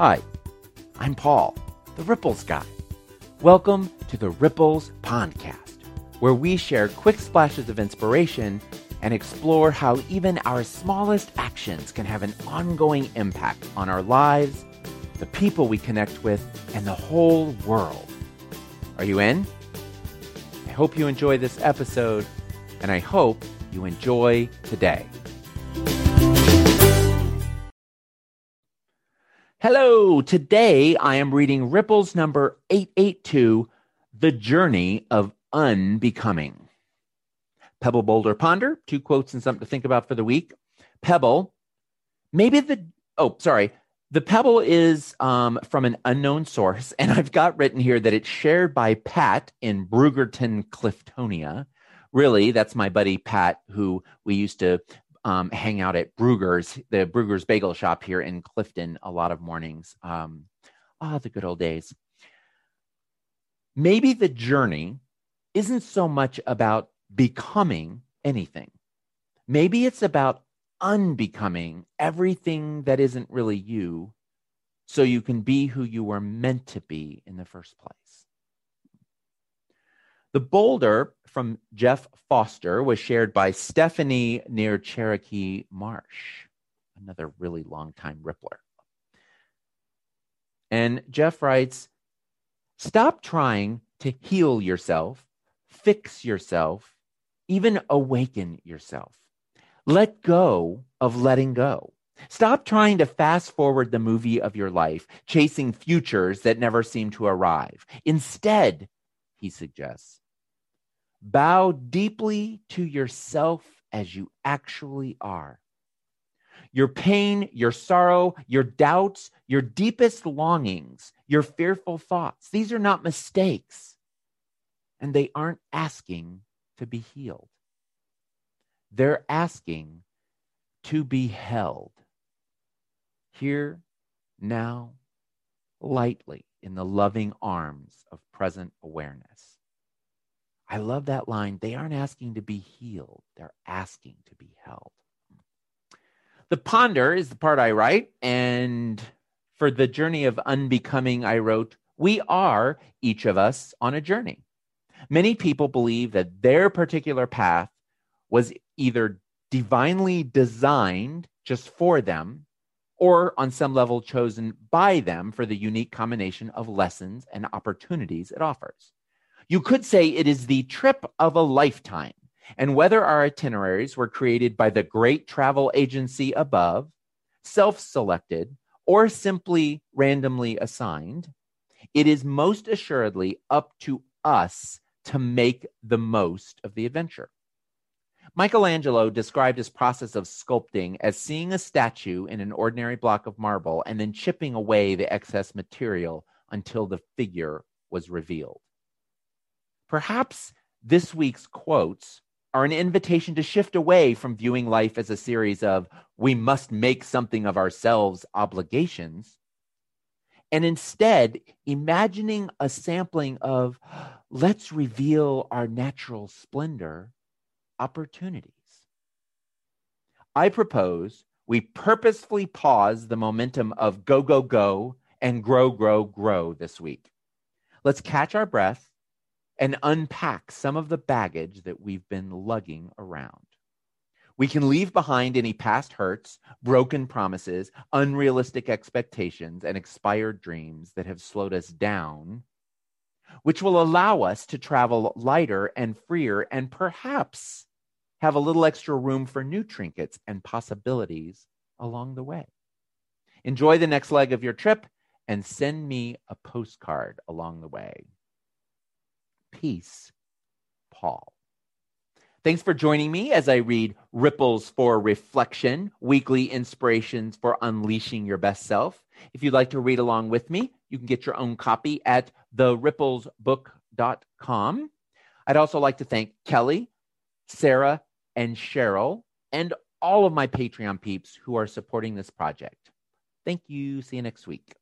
Hi, I'm Paul, the Ripples guy. Welcome to the Ripples Podcast, where we share quick splashes of inspiration and explore how even our smallest actions can have an ongoing impact on our lives, the people we connect with, and the whole world. Are you in? I hope you enjoy this episode, and I hope you enjoy today. Hello, today I am reading Ripples number 882 The Journey of Unbecoming. Pebble Boulder Ponder, two quotes and something to think about for the week. Pebble, maybe the, oh, sorry. The pebble is um, from an unknown source, and I've got written here that it's shared by Pat in Brugerton, Cliftonia. Really, that's my buddy Pat, who we used to um, hang out at Bruegger's, the Bruegger's Bagel Shop here in Clifton, a lot of mornings. Um, ah, oh, the good old days. Maybe the journey isn't so much about becoming anything. Maybe it's about unbecoming everything that isn't really you so you can be who you were meant to be in the first place. The boulder from Jeff Foster was shared by Stephanie near Cherokee Marsh, another really long time Rippler. And Jeff writes Stop trying to heal yourself, fix yourself, even awaken yourself. Let go of letting go. Stop trying to fast forward the movie of your life, chasing futures that never seem to arrive. Instead, he suggests, bow deeply to yourself as you actually are. Your pain, your sorrow, your doubts, your deepest longings, your fearful thoughts, these are not mistakes. And they aren't asking to be healed. They're asking to be held here, now, lightly in the loving arms of present awareness. I love that line. They aren't asking to be healed, they're asking to be held. The ponder is the part I write. And for the journey of unbecoming, I wrote, We are, each of us, on a journey. Many people believe that their particular path was either divinely designed just for them or on some level chosen by them for the unique combination of lessons and opportunities it offers. You could say it is the trip of a lifetime. And whether our itineraries were created by the great travel agency above, self selected, or simply randomly assigned, it is most assuredly up to us to make the most of the adventure. Michelangelo described his process of sculpting as seeing a statue in an ordinary block of marble and then chipping away the excess material until the figure was revealed. Perhaps this week's quotes are an invitation to shift away from viewing life as a series of we must make something of ourselves obligations and instead imagining a sampling of let's reveal our natural splendor opportunities. I propose we purposefully pause the momentum of go, go, go and grow, grow, grow this week. Let's catch our breath and unpack some of the baggage that we've been lugging around. We can leave behind any past hurts, broken promises, unrealistic expectations, and expired dreams that have slowed us down, which will allow us to travel lighter and freer and perhaps have a little extra room for new trinkets and possibilities along the way. Enjoy the next leg of your trip and send me a postcard along the way. Peace, Paul. Thanks for joining me as I read Ripples for Reflection, weekly inspirations for unleashing your best self. If you'd like to read along with me, you can get your own copy at theripplesbook.com. I'd also like to thank Kelly, Sarah, and Cheryl, and all of my Patreon peeps who are supporting this project. Thank you. See you next week.